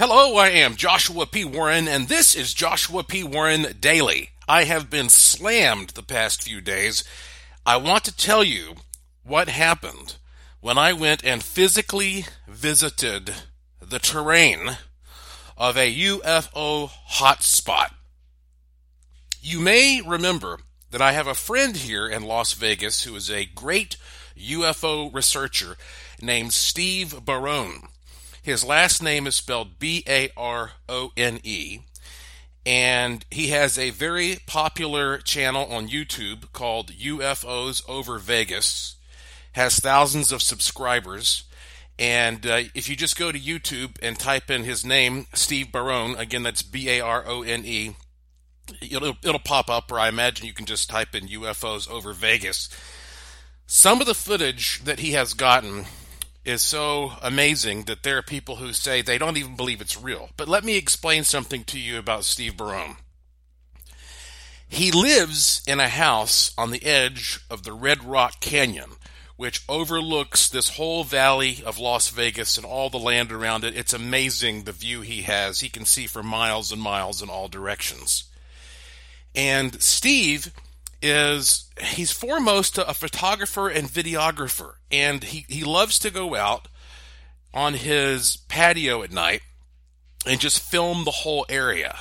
Hello, I am Joshua P. Warren, and this is Joshua P. Warren Daily. I have been slammed the past few days. I want to tell you what happened when I went and physically visited the terrain of a UFO hotspot. You may remember that I have a friend here in Las Vegas who is a great UFO researcher named Steve Barone. His last name is spelled B A R O N E. And he has a very popular channel on YouTube called UFOs Over Vegas. Has thousands of subscribers. And uh, if you just go to YouTube and type in his name, Steve Barone, again, that's B A R O N E, it'll, it'll pop up, or I imagine you can just type in UFOs over Vegas. Some of the footage that he has gotten is so amazing that there are people who say they don't even believe it's real. But let me explain something to you about Steve Barone. He lives in a house on the edge of the Red Rock Canyon, which overlooks this whole valley of Las Vegas and all the land around it. It's amazing the view he has. He can see for miles and miles in all directions. And Steve is he's foremost a photographer and videographer, and he, he loves to go out on his patio at night and just film the whole area.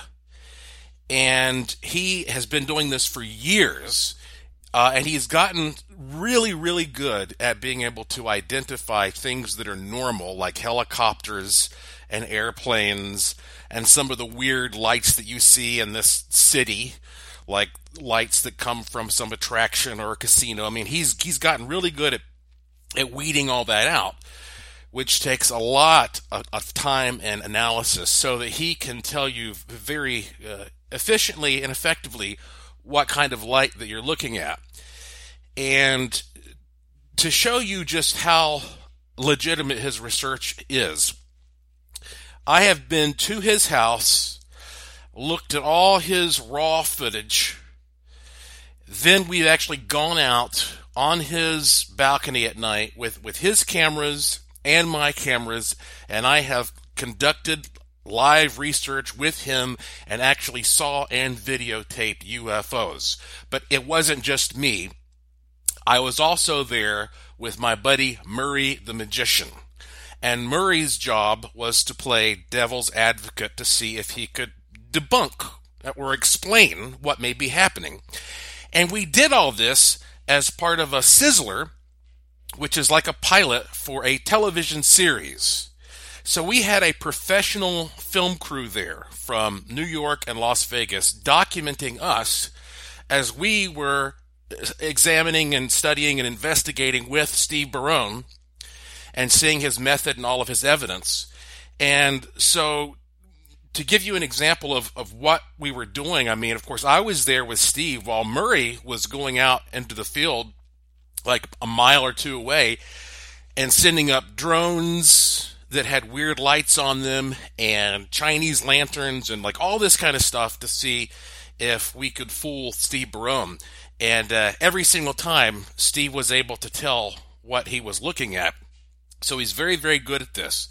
And he has been doing this for years, uh, and he's gotten really, really good at being able to identify things that are normal, like helicopters and airplanes, and some of the weird lights that you see in this city like lights that come from some attraction or a casino. I mean, he's he's gotten really good at at weeding all that out, which takes a lot of, of time and analysis, so that he can tell you very uh, efficiently and effectively what kind of light that you're looking at, and to show you just how legitimate his research is. I have been to his house looked at all his raw footage. Then we've actually gone out on his balcony at night with, with his cameras and my cameras, and I have conducted live research with him and actually saw and videotaped UFOs. But it wasn't just me. I was also there with my buddy Murray the Magician. And Murray's job was to play devil's advocate to see if he could debunk or explain what may be happening. And we did all this as part of a sizzler, which is like a pilot for a television series. So we had a professional film crew there from New York and Las Vegas documenting us as we were examining and studying and investigating with Steve Barone and seeing his method and all of his evidence. And so to give you an example of, of what we were doing, I mean, of course, I was there with Steve while Murray was going out into the field like a mile or two away and sending up drones that had weird lights on them and Chinese lanterns and like all this kind of stuff to see if we could fool Steve Barone. And uh, every single time, Steve was able to tell what he was looking at. So he's very, very good at this.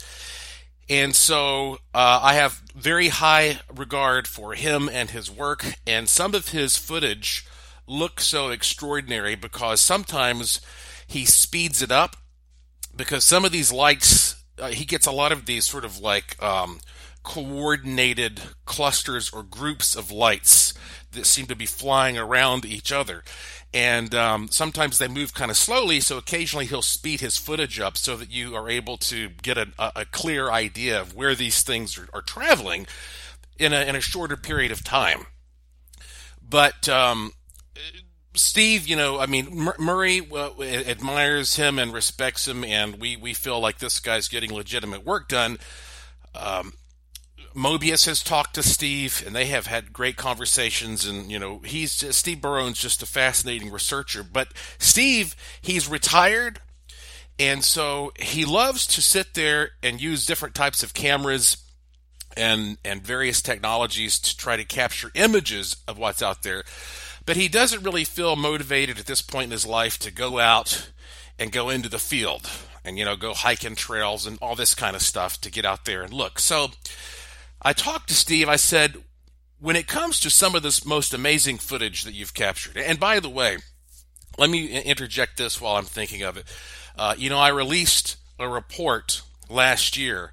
And so uh, I have very high regard for him and his work, and some of his footage looks so extraordinary because sometimes he speeds it up because some of these lights, uh, he gets a lot of these sort of like um, coordinated clusters or groups of lights that seem to be flying around each other and um, sometimes they move kind of slowly. So occasionally he'll speed his footage up so that you are able to get a, a clear idea of where these things are, are, traveling in a in a shorter period of time. But um, Steve, you know, I mean, Murray uh, admires him and respects him, and we we feel like this guy's getting legitimate work done. Um, Mobius has talked to Steve, and they have had great conversations. And you know, he's just, Steve Barone's just a fascinating researcher. But Steve, he's retired, and so he loves to sit there and use different types of cameras and and various technologies to try to capture images of what's out there. But he doesn't really feel motivated at this point in his life to go out and go into the field and you know go hiking trails and all this kind of stuff to get out there and look. So I talked to Steve. I said, when it comes to some of this most amazing footage that you've captured, and by the way, let me interject this while I'm thinking of it. Uh, you know, I released a report last year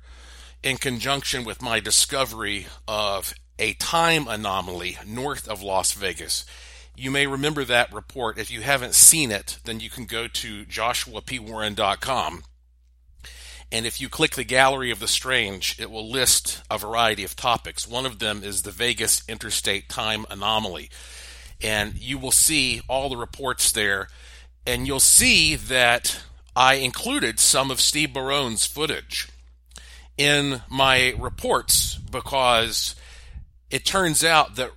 in conjunction with my discovery of a time anomaly north of Las Vegas. You may remember that report. If you haven't seen it, then you can go to joshuapwarren.com. And if you click the Gallery of the Strange, it will list a variety of topics. One of them is the Vegas Interstate Time Anomaly. And you will see all the reports there. And you'll see that I included some of Steve Barone's footage in my reports because it turns out that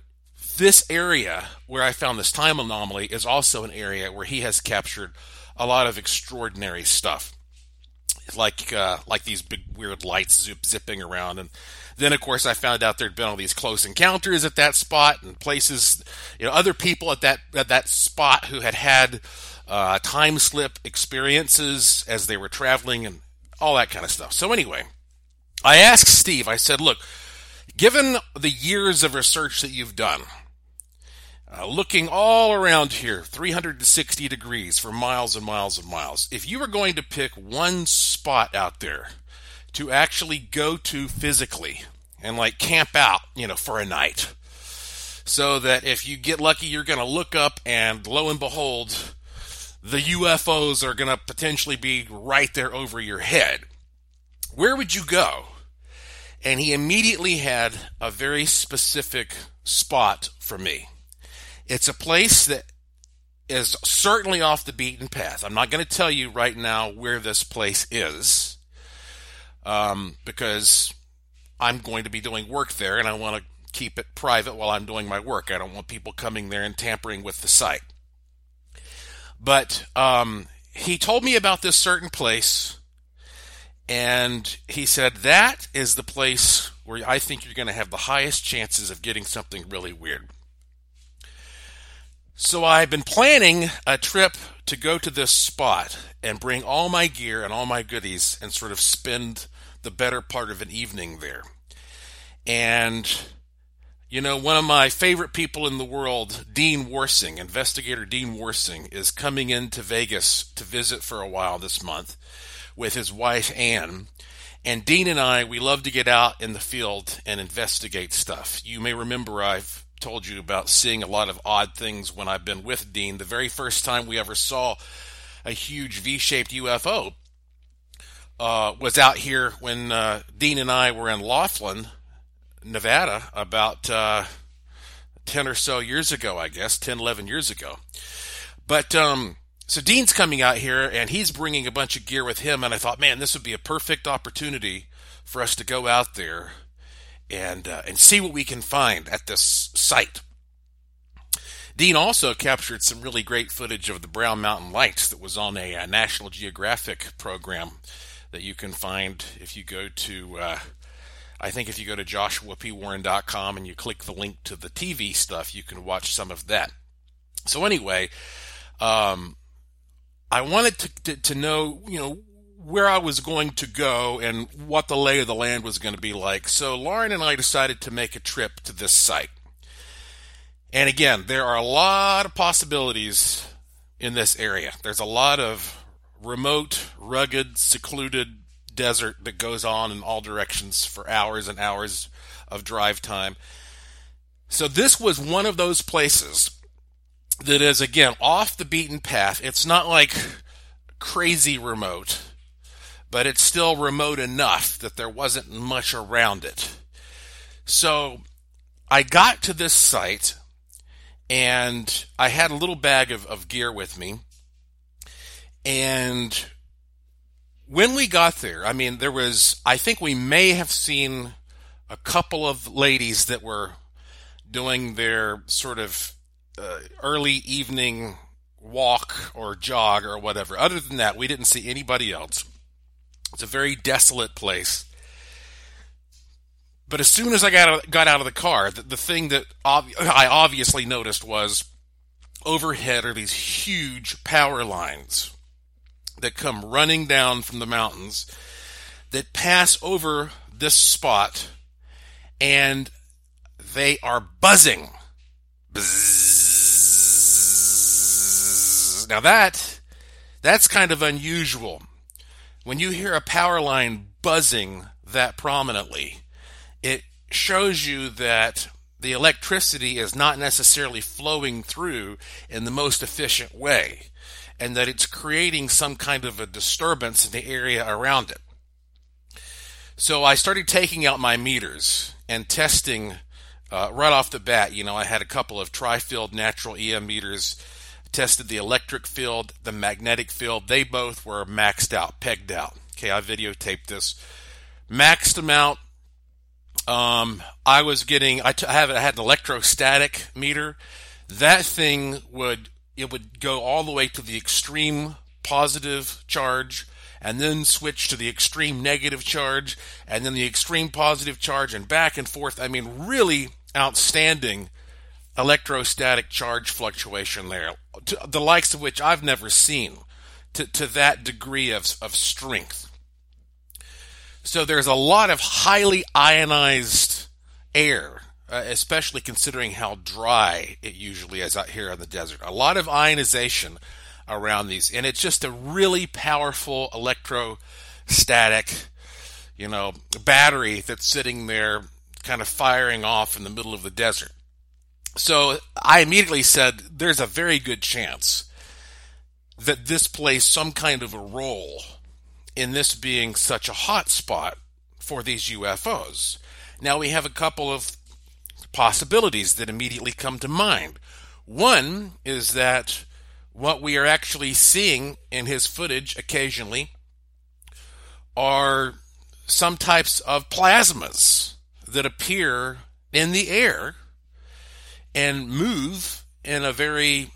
this area where I found this time anomaly is also an area where he has captured a lot of extraordinary stuff, like uh, like these big weird lights zip, zipping around, and then of course I found out there'd been all these close encounters at that spot and places, you know, other people at that at that spot who had had uh, time slip experiences as they were traveling and all that kind of stuff. So anyway, I asked Steve. I said, "Look." Given the years of research that you've done, uh, looking all around here, 360 degrees for miles and miles and miles. If you were going to pick one spot out there to actually go to physically and like camp out, you know, for a night, so that if you get lucky, you're going to look up and lo and behold, the UFOs are going to potentially be right there over your head. Where would you go? And he immediately had a very specific spot for me. It's a place that is certainly off the beaten path. I'm not going to tell you right now where this place is um, because I'm going to be doing work there and I want to keep it private while I'm doing my work. I don't want people coming there and tampering with the site. But um, he told me about this certain place and he said that is the place where I think you're going to have the highest chances of getting something really weird. So I've been planning a trip to go to this spot and bring all my gear and all my goodies and sort of spend the better part of an evening there. And you know, one of my favorite people in the world, Dean Warsing, investigator Dean Warsing, is coming into Vegas to visit for a while this month with his wife Anne. And Dean and I, we love to get out in the field and investigate stuff. You may remember I've told you about seeing a lot of odd things when I've been with Dean. The very first time we ever saw a huge V shaped UFO uh, was out here when uh, Dean and I were in Laughlin, Nevada, about uh, 10 or so years ago, I guess, 10, 11 years ago. But um, so Dean's coming out here and he's bringing a bunch of gear with him. And I thought, man, this would be a perfect opportunity for us to go out there and uh, and see what we can find at this site. Dean also captured some really great footage of the Brown Mountain Lights that was on a, a uh, National Geographic program that you can find if you go to, uh, I think if you go to joshuapwarren.com and you click the link to the TV stuff, you can watch some of that. So anyway, um, I wanted to, to, to know, you know, where I was going to go and what the lay of the land was going to be like. So Lauren and I decided to make a trip to this site. And again, there are a lot of possibilities in this area. There's a lot of remote, rugged, secluded desert that goes on in all directions for hours and hours of drive time. So this was one of those places that is again off the beaten path. It's not like crazy remote but it's still remote enough that there wasn't much around it. So I got to this site and I had a little bag of, of gear with me. And when we got there, I mean, there was, I think we may have seen a couple of ladies that were doing their sort of uh, early evening walk or jog or whatever. Other than that, we didn't see anybody else. It's a very desolate place. But as soon as I got out, got out of the car, the, the thing that ob- I obviously noticed was overhead are these huge power lines that come running down from the mountains that pass over this spot and they are buzzing. Bzzz. Now that that's kind of unusual. When you hear a power line buzzing that prominently, it shows you that the electricity is not necessarily flowing through in the most efficient way and that it's creating some kind of a disturbance in the area around it. So I started taking out my meters and testing uh, right off the bat. You know, I had a couple of tri-field natural EM meters, tested the electric field, the magnetic field. They both were maxed out, pegged out. Okay, I videotaped this. Maxed them out, um, I was getting, I, t- I have, I had an electrostatic meter. That thing would, it would go all the way to the extreme positive charge and then switch to the extreme negative charge and then the extreme positive charge and back and forth. I mean, really outstanding electrostatic charge fluctuation there, the likes of which I've never seen to, to that degree of, of strength. So there's a lot of highly ionized air, uh, especially considering how dry it usually is out here in the desert. A lot of ionization around these, and it's just a really powerful electrostatic, you know, battery that's sitting there kind of firing off in the middle of the desert. So I immediately said, there's a very good chance that this plays some kind of a role in this being such a hot spot for these UFOs. Now we have a couple of possibilities that immediately come to mind. One is that what we are actually seeing in his footage occasionally are some types of plasmas that appear in the air and move in a very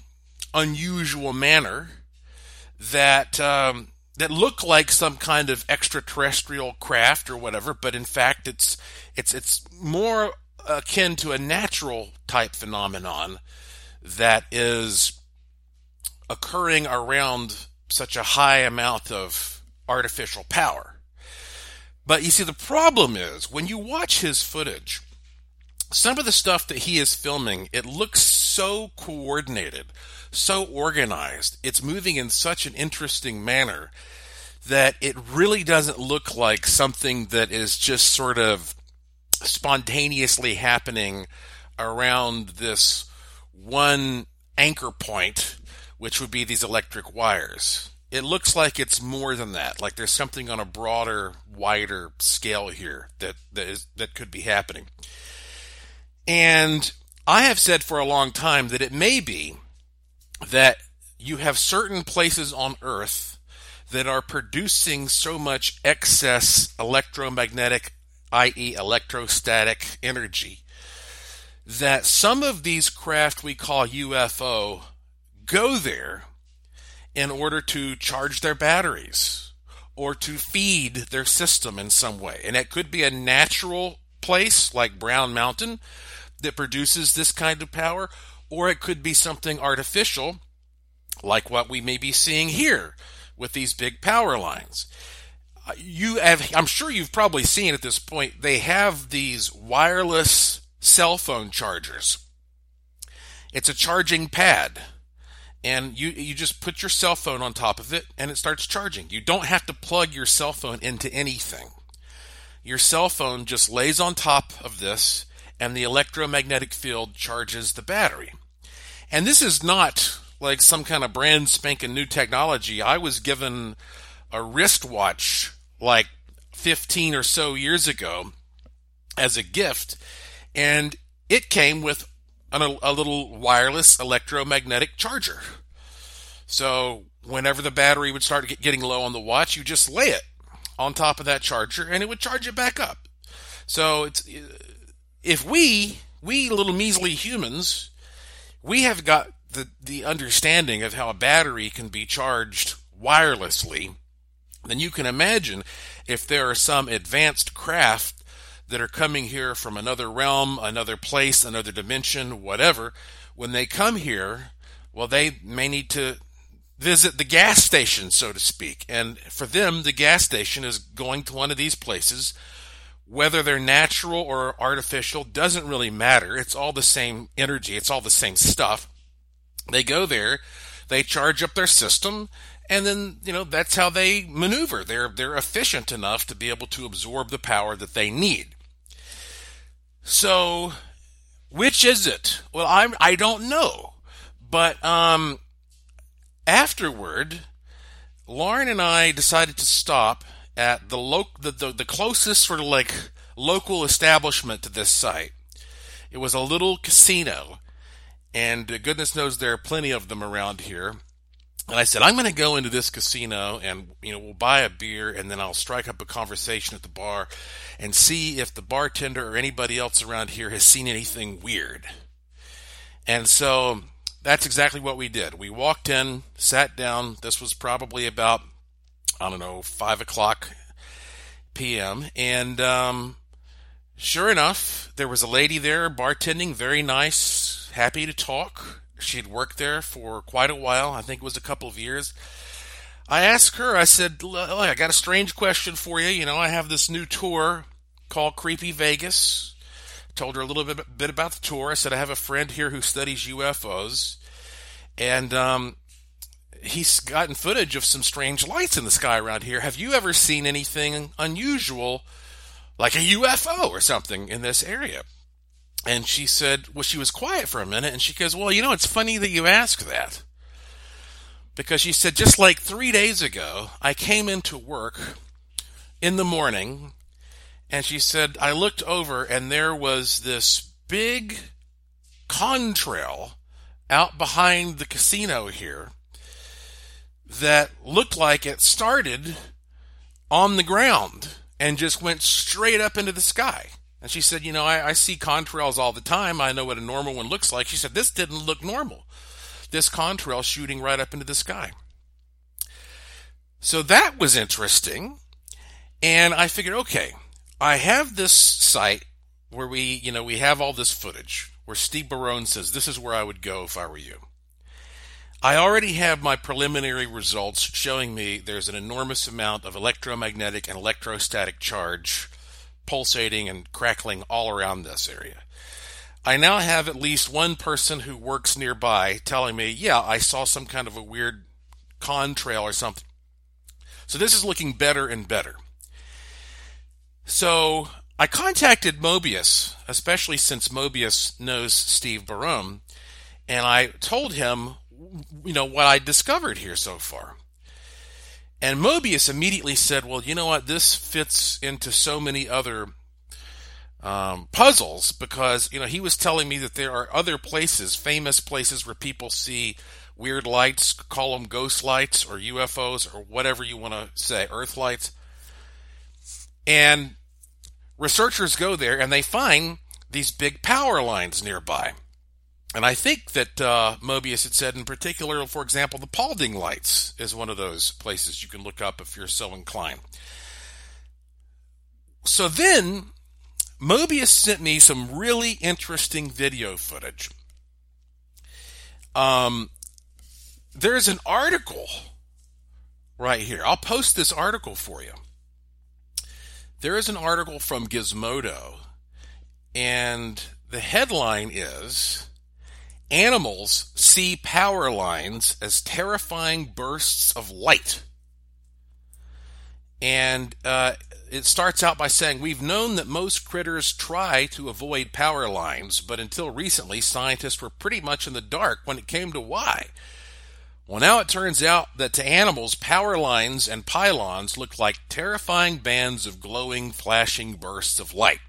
unusual manner that um, that look like some kind of extraterrestrial craft or whatever, but in fact it's it's it's more akin to a natural type phenomenon that is occurring around such a high amount of artificial power. But you see, the problem is when you watch his footage, some of the stuff that he is filming, it looks so coordinated, so organized. It's moving in such an interesting manner that it really doesn't look like something that is just sort of spontaneously happening around this one anchor point, which would be these electric wires. It looks like it's more than that. Like there's something on a broader, wider scale here that that, is, that could be happening. And I have said for a long time that it may be that you have certain places on Earth that are producing so much excess electromagnetic, i.e., electrostatic energy, that some of these craft we call UFO go there in order to charge their batteries or to feed their system in some way. And it could be a natural place like Brown Mountain that produces this kind of power, or it could be something artificial like what we may be seeing here with these big power lines. Uh, you have, I'm sure you've probably seen at this point, they have these wireless cell phone chargers. It's a charging pad. And you, you just put your cell phone on top of it and it starts charging. You don't have to plug your cell phone into anything. Your cell phone just lays on top of this and the electromagnetic field charges the battery. And this is not like some kind of brand spanking new technology. I was given a wristwatch like 15 or so years ago as a gift, and it came with an, a little wireless electromagnetic charger. So whenever the battery would start getting low on the watch, you just lay it on top of that charger, and it would charge it back up. So it's if we we little measly humans, we have got the, the understanding of how a battery can be charged wirelessly, then you can imagine if there are some advanced craft that are coming here from another realm, another place, another dimension, whatever, when they come here, well, they may need to visit the gas station, so to speak. And for them, the gas station is going to one of these places. Whether they're natural or artificial doesn't really matter. It's all the same energy, it's all the same stuff. They go there, they charge up their system, and then, you know, that's how they maneuver. They're they're efficient enough to be able to absorb the power that they need. So, which is it? Well, I'm I don't know. But um afterward, Lauren and I decided to stop at the, lo- the, the, the closest sort of like local establishment to this site. It was a little casino, and goodness knows there are plenty of them around here. And I said, I'm going to go into this casino and, you know, we'll buy a beer and then I'll strike up a conversation at the bar and see if the bartender or anybody else around here has seen anything weird. And so that's exactly what we did. We walked in, sat down. This was probably about, I don't know, 5 o'clock p.m. And um, sure enough, there was a lady there bartending, very nice, happy to talk. She'd worked there for quite a while. I think it was a couple of years. I asked her, I said, Look, I got a strange question for you. You know, I have this new tour called Creepy Vegas told her a little bit, bit about the tour. I said, I have a friend here who studies UFOs, and um, he's gotten footage of some strange lights in the sky around here. Have you ever seen anything unusual, like a UFO or something, in this area? And she said, well, she was quiet for a minute, and she goes, well, you know, it's funny that you ask that. Because she said, just like three days ago, I came into work in the morning and she said, I looked over and there was this big contrail out behind the casino here that looked like it started on the ground and just went straight up into the sky. And she said, You know, I, I, see contrails all the time. I know what a normal one looks like. She said, This didn't look normal. This contrail shooting right up into the sky. So that was interesting. And I figured, okay, I have this site where we, you know, we have all this footage where Steve Barone says, This is where I would go if I were you. I already have my preliminary results showing me there's an enormous amount of electromagnetic and electrostatic charge pulsating and crackling all around this area. I now have at least one person who works nearby telling me, yeah, I saw some kind of a weird contrail or something. So this is looking better and better. So I contacted Mobius, especially since Mobius knows Steve Barone, and I told him, you know, what I discovered here so far. And Mobius immediately said, well, you know what? This fits into so many other um, puzzles because, you know, he was telling me that there are other places, famous places where people see weird lights, call them ghost lights or UFOs or whatever you want to say, earth lights. And researchers go there and they find these big power lines nearby. And I think that uh, Mobius had said, in particular, for example, the Paulding Lights is one of those places you can look up if you're so inclined. So then, Mobius sent me some really interesting video footage. Um, there's an article right here. I'll post this article for you. There is an article from Gizmodo, and the headline is Animals see power lines as terrifying bursts of light. And uh, it starts out by saying, We've known that most critters try to avoid power lines, but until recently, scientists were pretty much in the dark when it came to why. Well, now it turns out that to animals, power lines and pylons look like terrifying bands of glowing, flashing bursts of light.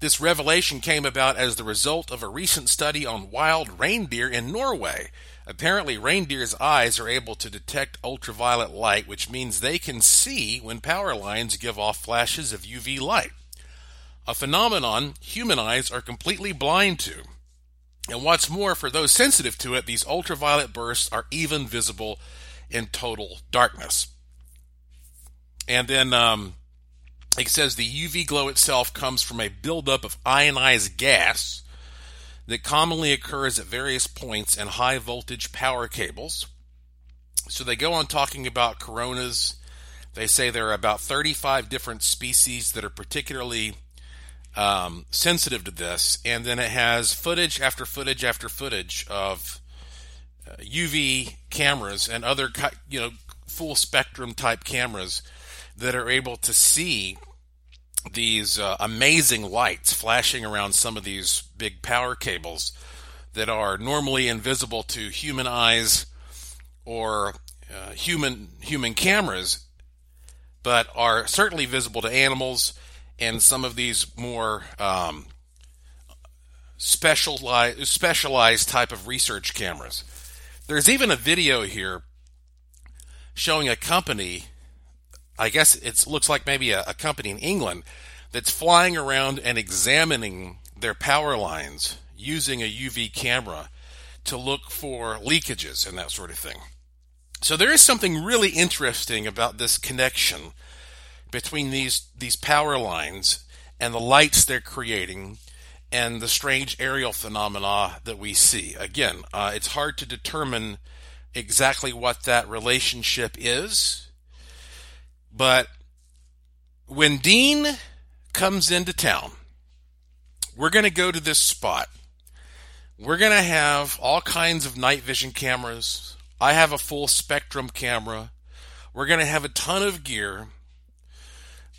This revelation came about as the result of a recent study on wild reindeer in Norway. Apparently, reindeer's eyes are able to detect ultraviolet light, which means they can see when power lines give off flashes of UV light. A phenomenon human eyes are completely blind to. And what's more, for those sensitive to it, these ultraviolet bursts are even visible in total darkness. And then um, it says the UV glow itself comes from a buildup of ionized gas that commonly occurs at various points in high voltage power cables. So they go on talking about coronas. They say there are about 35 different species that are particularly um, sensitive to this, and then it has footage after footage after footage of uh, UV cameras and other you know full spectrum type cameras that are able to see these uh, amazing lights flashing around some of these big power cables that are normally invisible to human eyes or uh, human human cameras, but are certainly visible to animals and some of these more um, specialized specialized type of research cameras. There's even a video here showing a company. I guess it looks like maybe a, a company in England that's flying around and examining their power lines using a UV camera to look for leakages and that sort of thing. So there is something really interesting about this connection between these these power lines and the lights they're creating and the strange aerial phenomena that we see. Again, uh, it's hard to determine exactly what that relationship is, but when Dean comes into town, we're going to go to this spot. We're going to have all kinds of night vision cameras. I have a full spectrum camera. We're going to have a ton of gear.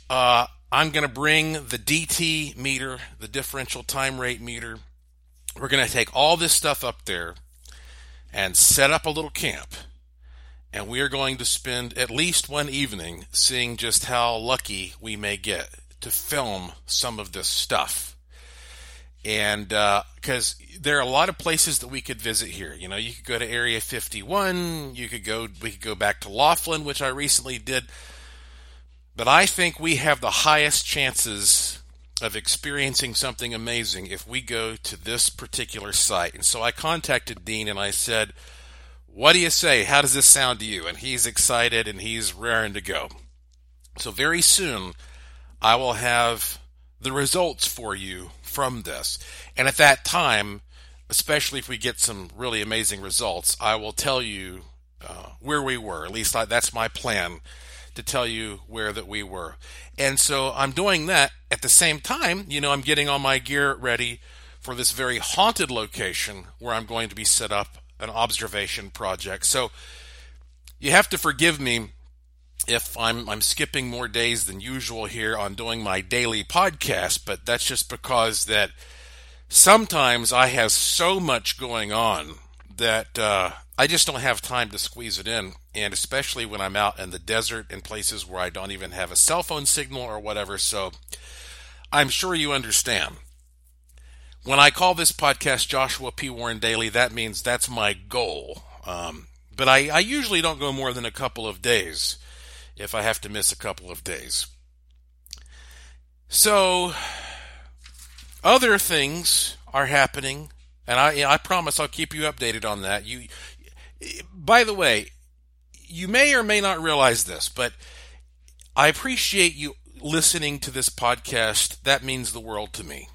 Uh, I'm going to bring the DT meter, the differential time rate meter. We're going to take all this stuff up there and set up a little camp. And we are going to spend at least one evening seeing just how lucky we may get to film some of this stuff. And because uh, there are a lot of places that we could visit here, you know, you could go to Area 51, you could go, we could go back to Laughlin, which I recently did. But I think we have the highest chances of experiencing something amazing if we go to this particular site. And so I contacted Dean and I said, What do you say? How does this sound to you? And he's excited and he's raring to go. So very soon I will have the results for you from this. And at that time, especially if we get some really amazing results, I will tell you uh, where we were. At least I, that's my plan to tell you where that we were. And so I'm doing that at the same time, you know, I'm getting all my gear ready for this very haunted location where I'm going to be set up an observation project. So you have to forgive me if I'm I'm skipping more days than usual here on doing my daily podcast, but that's just because that sometimes I have so much going on that uh, I just don't have time to squeeze it in, and especially when I'm out in the desert in places where I don't even have a cell phone signal or whatever. So I'm sure you understand. When I call this podcast Joshua P. Warren Daily, that means that's my goal. Um, but I, I usually don't go more than a couple of days if I have to miss a couple of days. So, other things are happening, and I, I promise I'll keep you updated on that. You, by the way, you may or may not realize this, but I appreciate you listening to this podcast. That means the world to me.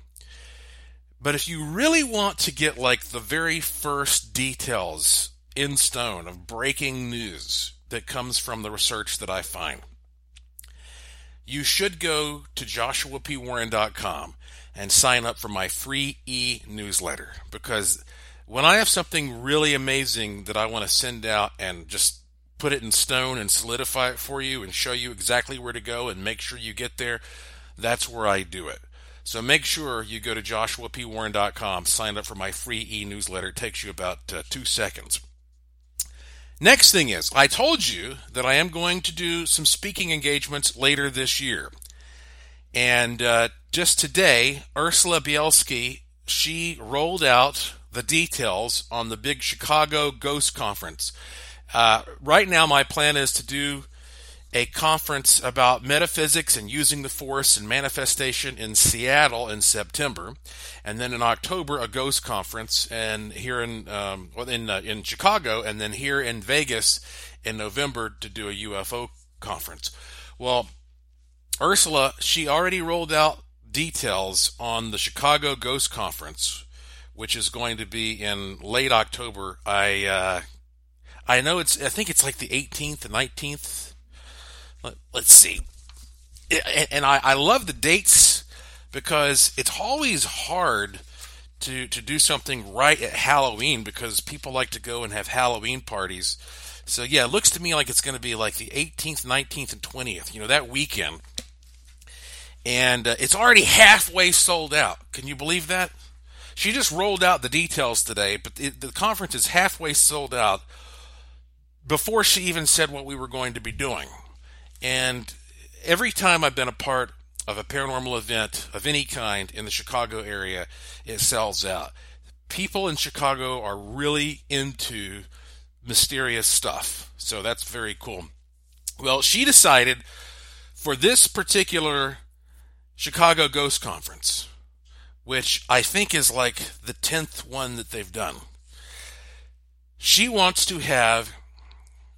But if you really want to get like the very first details in stone of breaking news that comes from the research that I find, you should go to joshuapwarren.com and sign up for my free e newsletter because when I have something really amazing that I want to send out and just put it in stone and solidify it for you and show you exactly where to go and make sure you get there, that's where I do it. So make sure you go to joshuapwarren.com, sign up for my free e newsletter. It takes you about uh, two seconds. Next thing is, I told you that I am going to do some speaking engagements later this year. And uh, just today, Ursula Bielski, she rolled out the details on the big Chicago Ghost Conference. Uh, right now, my plan is to do a conference about metaphysics and using the force and manifestation in Seattle in September, and then in October a ghost conference, and here in um, in uh, in Chicago, and then here in Vegas in November to do a UFO conference. Well, Ursula, she already rolled out details on the Chicago Ghost Conference, which is going to be in late October. I uh, I know it's I think it's like the 18th and 19th. Let, us see. And I, I love the dates because it's always hard to to do something right at Halloween because people like to go and have Halloween parties. So yeah, it looks to me like it's going to be like the 18th, 19th, and 20th. You know that weekend, and uh, it's already halfway sold out. Can you believe that? She just rolled out the details today, but it, the conference is halfway sold out before she even said what we were going to be doing. And every time I've been a part of a paranormal event of any kind in the Chicago area, it sells out. People in Chicago are really into mysterious stuff. So that's very cool. Well, she decided for this particular Chicago Ghost Conference, which I think is like the 10th one that they've done, she wants to have,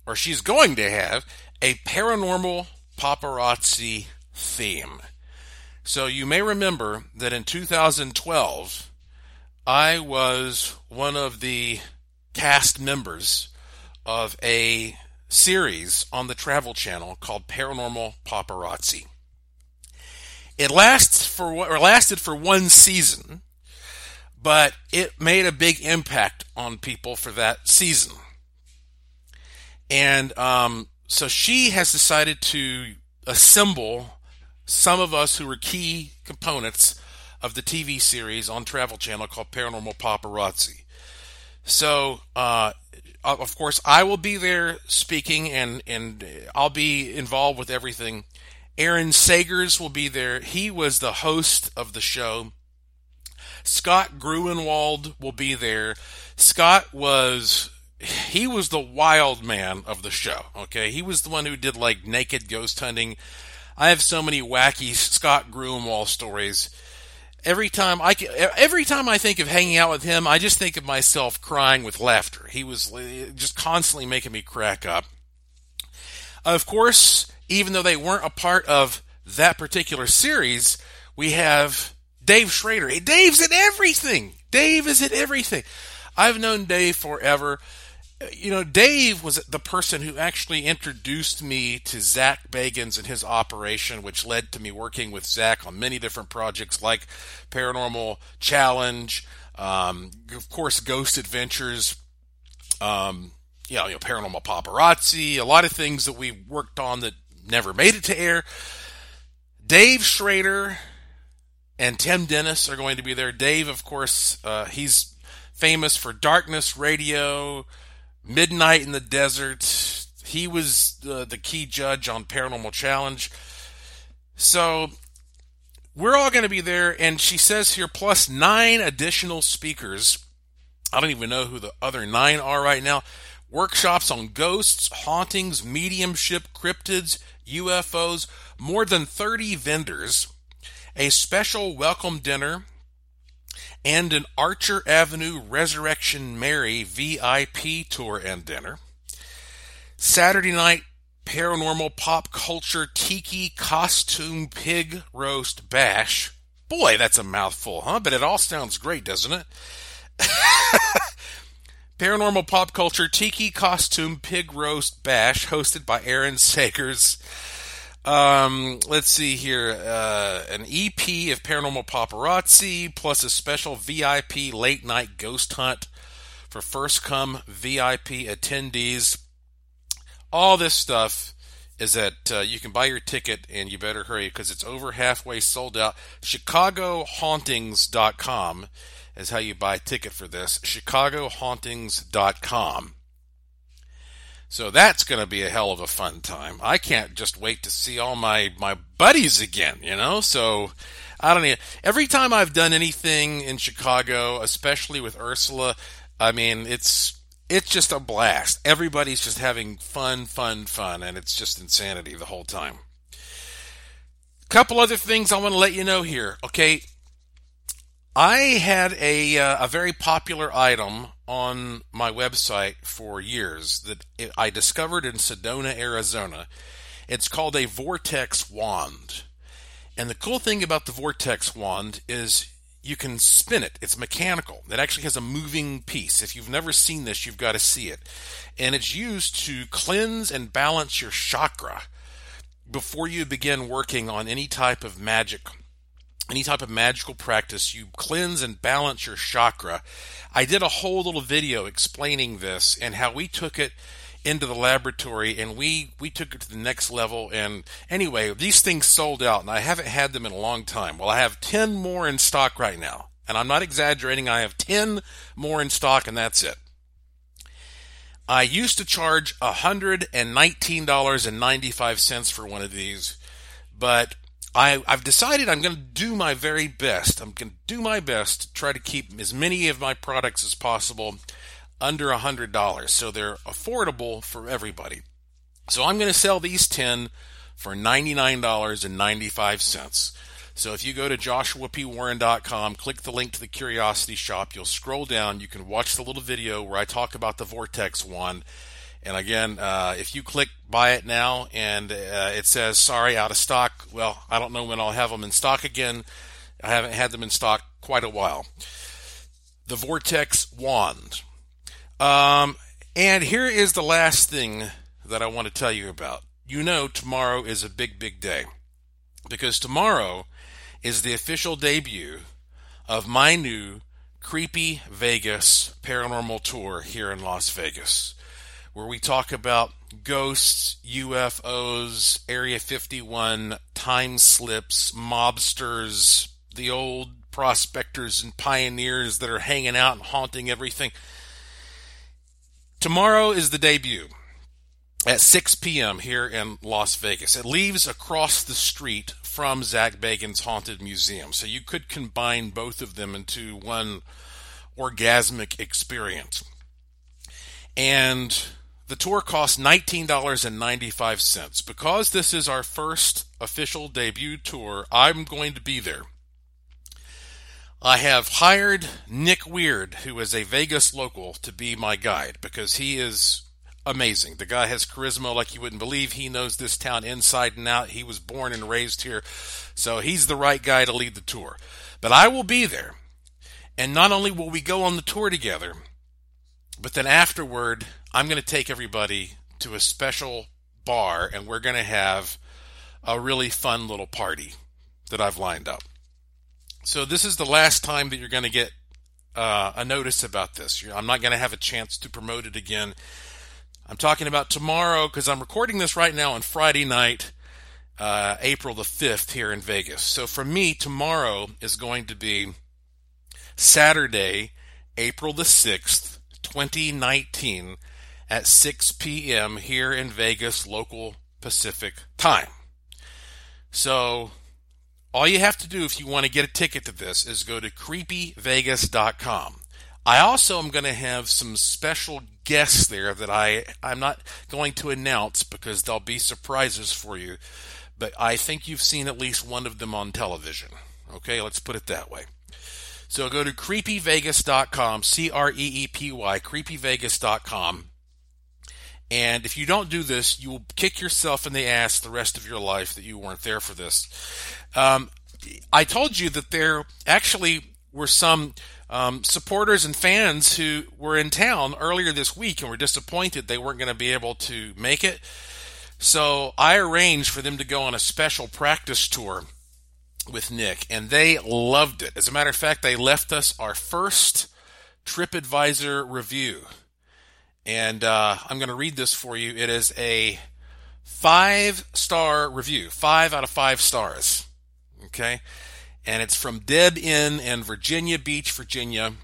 or she's going to have, a paranormal paparazzi theme. So you may remember that in 2012, I was one of the cast members of a series on the Travel Channel called Paranormal Paparazzi. It lasts for or lasted for one season, but it made a big impact on people for that season. And um, so she has decided to assemble some of us who were key components of the TV series on Travel Channel called Paranormal Paparazzi. So, uh, of course, I will be there speaking, and and I'll be involved with everything. Aaron Sagers will be there. He was the host of the show. Scott Gruenwald will be there. Scott was he was the wild man of the show. Okay, he was the one who did like naked ghost hunting I have so many wacky Scott Gruenwald stories. Every time I every time I think of hanging out with him, I just think of myself crying with laughter. He was uh, just constantly making me crack up. Of course, even though they weren't a part of that particular series, we have Dave Schrader. Dave's in everything. Dave is in everything. I've known Dave forever you know, Dave was the person who actually introduced me to Zach Bagans and his operation, which led to me working with Zach on many different projects like Paranormal Challenge, um, of course, Ghost Adventures, um, you, know, you know, Paranormal Paparazzi, a lot of things that we worked on that never made it to air. Dave Schrader and Tim Dennis are going to be there. Dave, of course, uh, he's famous for Darkness Radio. Midnight in the Desert. He was the, the key judge on Paranormal Challenge. So we're all going to be there, and she says here plus nine additional speakers. I don't even know who the other nine are right now. Workshops on ghosts, hauntings, mediumship, cryptids, UFOs, more than 30 vendors, a special welcome dinner and an Archer Avenue Resurrection Mary VIP tour and dinner. Saturday night paranormal pop culture tiki costume pig roast bash. Boy, that's a mouthful, huh? But it all sounds great, doesn't it? paranormal pop culture tiki costume pig roast bash hosted by Aaron Sagers um, let's see here. Uh, an EP of Paranormal Paparazzi plus a special VIP late night ghost hunt for first come VIP attendees. All this stuff is that uh, you can buy your ticket and you better hurry because it's over halfway sold out. ChicagoHauntings.com is how you buy a ticket for this. ChicagoHauntings.com. So that's going to be a hell of a fun time. I can't just wait to see all my, my buddies again, you know? So I don't know. Every time I've done anything in Chicago, especially with Ursula, I mean, it's, it's just a blast. Everybody's just having fun, fun, fun, and it's just insanity the whole time. Couple other things I want to let you know here. Okay, I had a uh, a very popular item on my website for years that I discovered in Sedona, Arizona. It's called a vortex wand. And the cool thing about the vortex wand is you can spin it. It's mechanical. It actually has a moving piece. If you've never seen this, you've got to see it. And it's used to cleanse and balance your chakra before you begin working on any type of magic any type of magical practice, you cleanse and balance your chakra. I did a whole little video explaining this and how we took it into the laboratory and we we took it to the next level. And anyway these things sold out and i haven't had them in a long time. Well i have 10 more in stock right now. And i'm not exaggerating. I have 10 more in stock and that's it. I used to charge $119.95 for one of these but I, have decided I'm going to do my very best. I'm going to do my best to try to keep as many of my products as possible under a $100. So they're affordable for everybody. So I'm going to sell these 10 for $99.95. So if you go to joshuapwarren.com, click the link to the Curiosity Shop, you'll scroll down. You can watch the little video where I talk about the Vortex wand. And again, uh, if you click buy it now and uh, it says sorry out of stock, well, I don't know when I'll have them in stock again. I haven't had them in stock quite a while. The Vortex wand. Um, and here is the last thing that I want to tell you about. You know, tomorrow is a big, big day because tomorrow is the official debut of my new Creepy Vegas paranormal tour here in Las Vegas, where we talk about ghosts, UFOs, Area 51, time slips, mobsters, the old prospectors and pioneers that are hanging out and haunting everything. Tomorrow is the debut at 6 p.m. here in Las Vegas. It leaves across the street from Zach Bagans' Haunted Museum. So you could combine both of them into one orgasmic experience. And the tour costs $19.95. Because this is our first official debut tour, I'm going to be there. I have hired Nick Weird, who is a Vegas local, to be my guide because he is amazing. The guy has charisma like you wouldn't believe. He knows this town inside and out. He was born and raised here. So he's the right guy to lead the tour. But I will be there. And not only will we go on the tour together, but then afterward, I'm going to take everybody to a special bar and we're going to have a really fun little party that I've lined up. So this is the last time that you're going to get uh, a notice about this. I'm not going to have a chance to promote it again. I'm talking about tomorrow because I'm recording this right now on Friday night, uh, April the 5th here in Vegas. So for me, tomorrow is going to be Saturday, April the 6th, 2019 at 6 p.m. here in Vegas, local Pacific time. So all you have to do if you want to get a ticket to this is go to creepyvegas.com. I also am going to have some special guests there that I, I'm not going to announce because there'll be surprises for you, but I think you've seen at least one of them on television. Okay, let's put it that way. So go to creepyvegas.com, C R E E P Y, creepyvegas.com. And if you don't do this, you will kick yourself in the ass the rest of your life that you weren't there for this. Um, I told you that there actually were some um, supporters and fans who were in town earlier this week and were disappointed they weren't going to be able to make it. So I arranged for them to go on a special practice tour with Nick, and they loved it. As a matter of fact, they left us our first TripAdvisor review. And uh, I'm going to read this for you. It is a five star review, five out of five stars. Okay. And it's from Deb Inn in Virginia Beach, Virginia.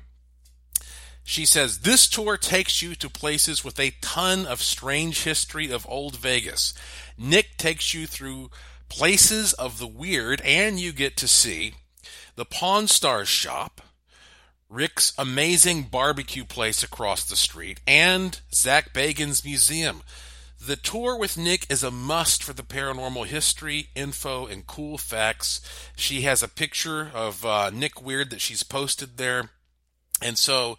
She says, This tour takes you to places with a ton of strange history of old Vegas. Nick takes you through places of the weird, and you get to see the Pawn Stars shop, Rick's amazing barbecue place across the street, and Zach Bagans' museum. The tour with Nick is a must for the paranormal history, info, and cool facts. She has a picture of uh, Nick Weird that she's posted there. And so,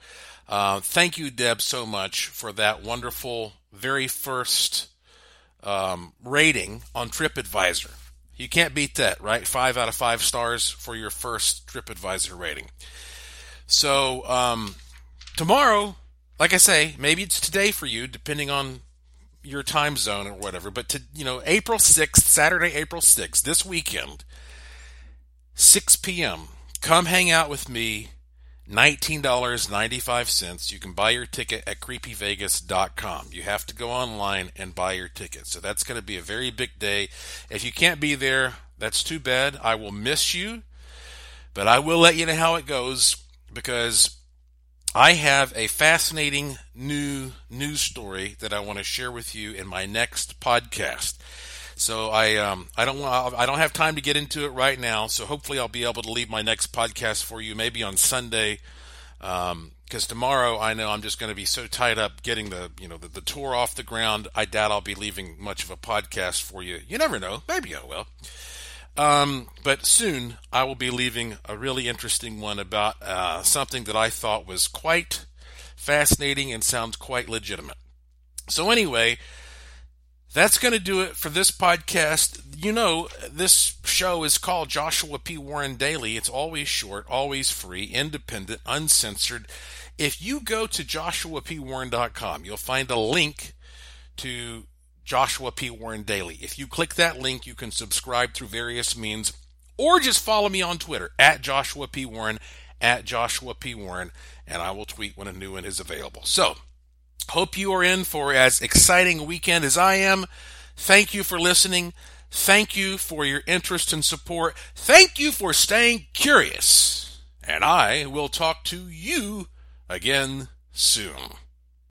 uh, thank you, Deb, so much for that wonderful very first um, rating on TripAdvisor. You can't beat that, right? Five out of five stars for your first TripAdvisor rating. So, um, tomorrow, like I say, maybe it's today for you, depending on your time zone or whatever. But to, you know, April 6th, Saturday, April 6th, this weekend, 6 p.m., come hang out with me $19.95. You can buy your ticket at creepyvegas.com. You have to go online and buy your ticket. So that's going to be a very big day. If you can't be there, that's too bad. I will miss you, but I will let you know how it goes because I have a fascinating new news story that I want to share with you in my next podcast. So I um, I don't I don't have time to get into it right now. So hopefully I'll be able to leave my next podcast for you maybe on Sunday. Because um, tomorrow I know I'm just going to be so tied up getting the you know the, the tour off the ground. I doubt I'll be leaving much of a podcast for you. You never know. Maybe I will. Um, but soon I will be leaving a really interesting one about uh, something that I thought was quite fascinating and sounds quite legitimate. So anyway, that's going to do it for this podcast. You know, this show is called Joshua P. Warren Daily. It's always short, always free, independent, uncensored. If you go to joshuapwarren.com, you'll find a link to Joshua P. Warren Daily. If you click that link, you can subscribe through various means or just follow me on Twitter at Joshua P. Warren, at Joshua P. Warren, and I will tweet when a new one is available. So, Hope you are in for as exciting a weekend as I am. Thank you for listening. Thank you for your interest and support. Thank you for staying curious. And I will talk to you again soon.